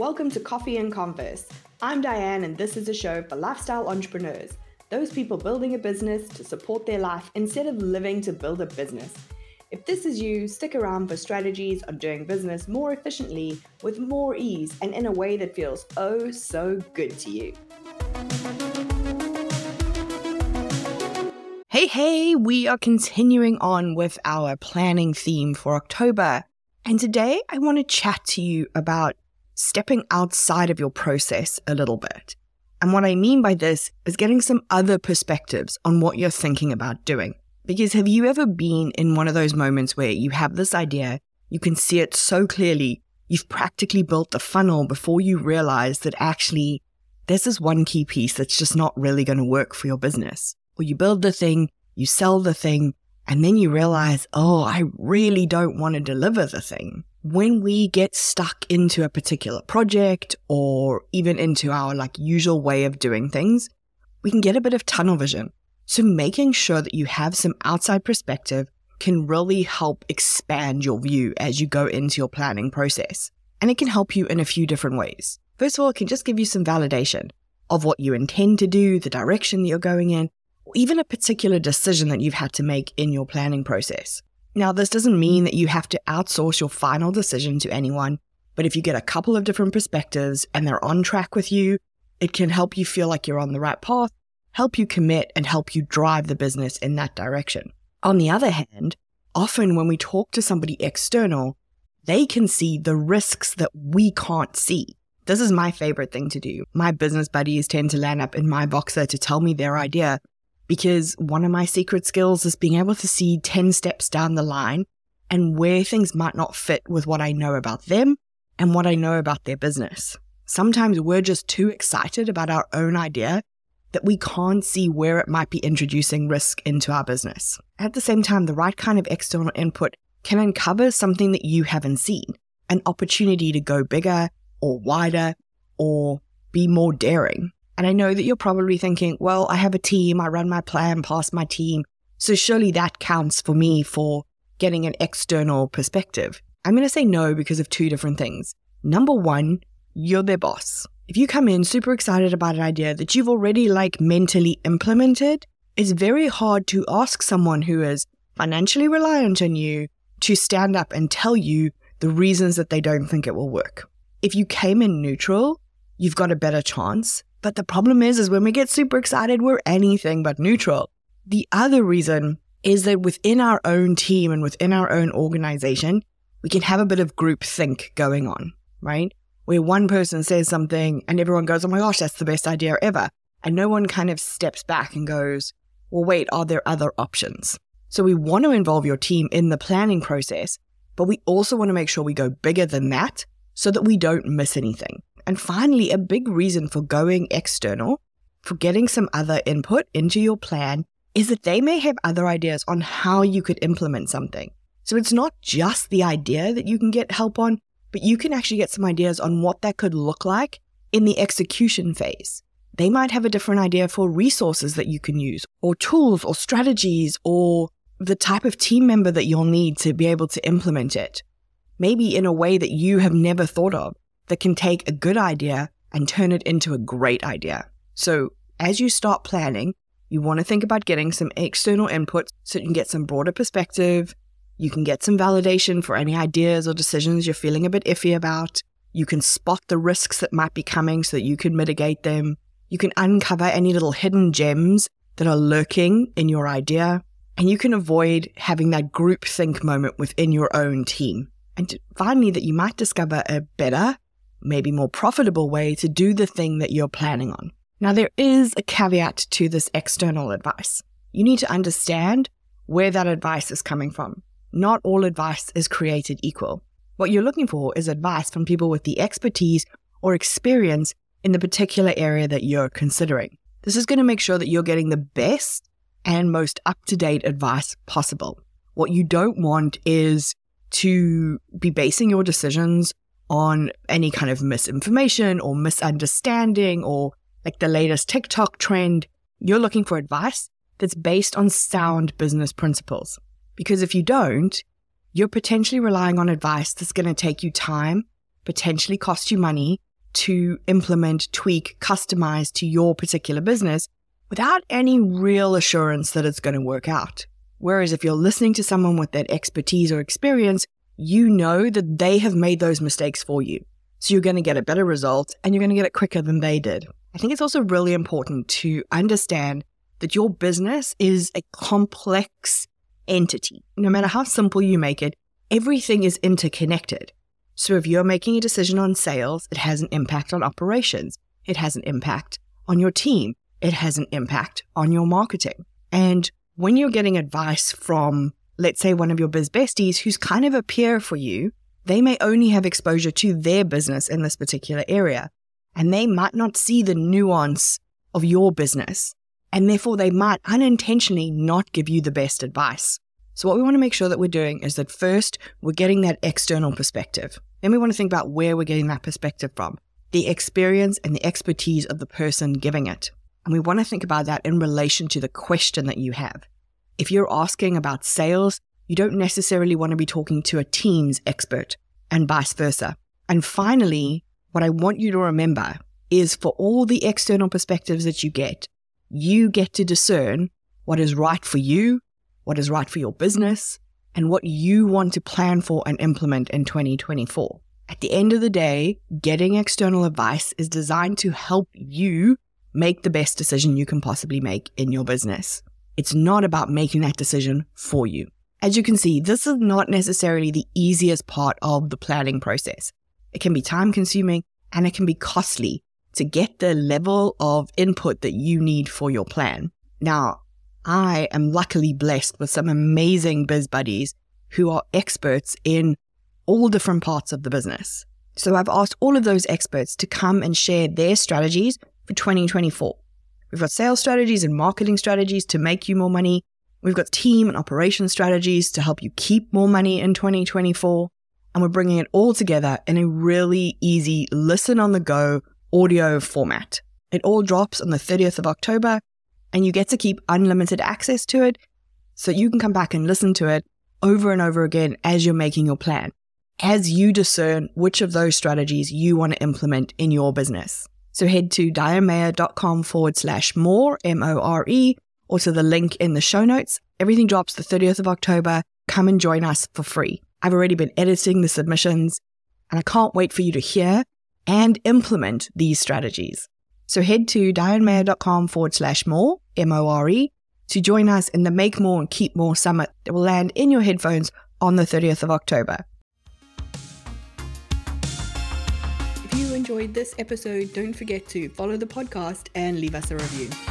Welcome to Coffee and Converse. I'm Diane, and this is a show for lifestyle entrepreneurs, those people building a business to support their life instead of living to build a business. If this is you, stick around for strategies on doing business more efficiently, with more ease, and in a way that feels oh so good to you. Hey, hey, we are continuing on with our planning theme for October. And today I want to chat to you about stepping outside of your process a little bit. And what I mean by this is getting some other perspectives on what you're thinking about doing. Because have you ever been in one of those moments where you have this idea, you can see it so clearly, you've practically built the funnel before you realize that actually this one key piece that's just not really going to work for your business? Or you build the thing, you sell the thing, and then you realize, oh, I really don't want to deliver the thing. When we get stuck into a particular project or even into our like usual way of doing things, we can get a bit of tunnel vision. So making sure that you have some outside perspective can really help expand your view as you go into your planning process. And it can help you in a few different ways. First of all, it can just give you some validation of what you intend to do, the direction that you're going in, or even a particular decision that you've had to make in your planning process. Now, this doesn't mean that you have to outsource your final decision to anyone, but if you get a couple of different perspectives and they're on track with you, it can help you feel like you're on the right path, help you commit, and help you drive the business in that direction. On the other hand, often when we talk to somebody external, they can see the risks that we can't see. This is my favorite thing to do. My business buddies tend to land up in my Voxer to tell me their idea because one of my secret skills is being able to see 10 steps down the line and where things might not fit with what I know about them and what I know about their business. Sometimes we're just too excited about our own idea that we can't see where it might be introducing risk into our business. At the same time, the right kind of external input can uncover something that you haven't seen, an opportunity to go bigger or wider or be more daring. And I know that you're probably thinking, well, I have a team, I run my plan past my team. So surely that counts for me for getting an external perspective. I'm going to say no because of two different things. Number one, you're their boss. If you come in super excited about an idea that you've already like mentally implemented, it's very hard to ask someone who is financially reliant on you to stand up and tell you the reasons that they don't think it will work. If you came in neutral, you've got a better chance but the problem is, is when we get super excited, we're anything but neutral. The other reason is that within our own team and within our own organization, we can have a bit of group think going on, right? Where one person says something and everyone goes, Oh my gosh, that's the best idea ever. And no one kind of steps back and goes, Well, wait, are there other options? So we want to involve your team in the planning process, but we also want to make sure we go bigger than that so that we don't miss anything. And finally, a big reason for going external, for getting some other input into your plan, is that they may have other ideas on how you could implement something. So it's not just the idea that you can get help on, but you can actually get some ideas on what that could look like in the execution phase. They might have a different idea for resources that you can use, or tools, or strategies, or the type of team member that you'll need to be able to implement it. Maybe in a way that you have never thought of that can take a good idea and turn it into a great idea. So, as you start planning, you want to think about getting some external input so you can get some broader perspective. You can get some validation for any ideas or decisions you're feeling a bit iffy about. You can spot the risks that might be coming so that you can mitigate them. You can uncover any little hidden gems that are lurking in your idea. And you can avoid having that group think moment within your own team. And finally, that you might discover a better maybe more profitable way to do the thing that you're planning on. Now, there is a caveat to this external advice. You need to understand where that advice is coming from. Not all advice is created equal. What you're looking for is advice from people with the expertise or experience in the particular area that you're considering. This is going to make sure that you're getting the best and most up to date advice possible. What you don't want is to be basing your decisions on any kind of misinformation or misunderstanding or like the latest TikTok trend. You're looking for advice that's based on sound business principles. Because if you don't, you're potentially relying on advice that's going to take you time, potentially cost you money, to implement, tweak, customize to your particular business without any real assurance that it's going to work out. Whereas if you're listening to someone with that expertise or experience, you know that they have made those mistakes for you. So you're going to get a better result and you're going to get it quicker than they did. I think it's also really important to understand that your business is a complex entity. No matter how simple you make it, everything is interconnected. So if you're making a decision on sales, it has an impact on operations. It has an impact on your team. It has an impact on your marketing. And when you're getting advice from, let's say, one of your biz besties who's kind of a peer for you, they may only have exposure to their business in this particular area. And they might not see the nuance of your business. And therefore, they might unintentionally not give you the best advice. So, what we want to make sure that we're doing is that first, we're getting that external perspective. Then we want to think about where we're getting that perspective from the experience and the expertise of the person giving it. And we want to think about that in relation to the question that you have. If you're asking about sales, you don't necessarily want to be talking to a Teams expert and vice versa. And finally, what I want you to remember is for all the external perspectives that you get, you get to discern what is right for you, what is right for your business, and what you want to plan for and implement in 2024. At the end of the day, getting external advice is designed to help you make the best decision you can possibly make in your business. It's not about making that decision for you. As you can see, this is not necessarily the easiest part of the planning process. It can be time consuming and it can be costly to get the level of input that you need for your plan. Now, I am luckily blessed with some amazing biz buddies who are experts in all different parts of the business. So I've asked all of those experts to come and share their strategies for 2024. We've got sales strategies and marketing strategies to make you more money. We've got team and operation strategies to help you keep more money in 2024. And we're bringing it all together in a really easy listen on the go audio format. It all drops on the 30th of October and you get to keep unlimited access to it so you can come back and listen to it over and over again as you're making your plan, as you discern which of those strategies you want to implement in your business. So head to dianemayor.com forward slash more, M O R E, or to the link in the show notes. Everything drops the 30th of October. Come and join us for free. I've already been editing the submissions, and I can't wait for you to hear and implement these strategies. So head to dianemayor.com forward slash more, M O R E, to join us in the Make More and Keep More Summit that will land in your headphones on the 30th of October. Enjoyed this episode, don't forget to follow the podcast and leave us a review.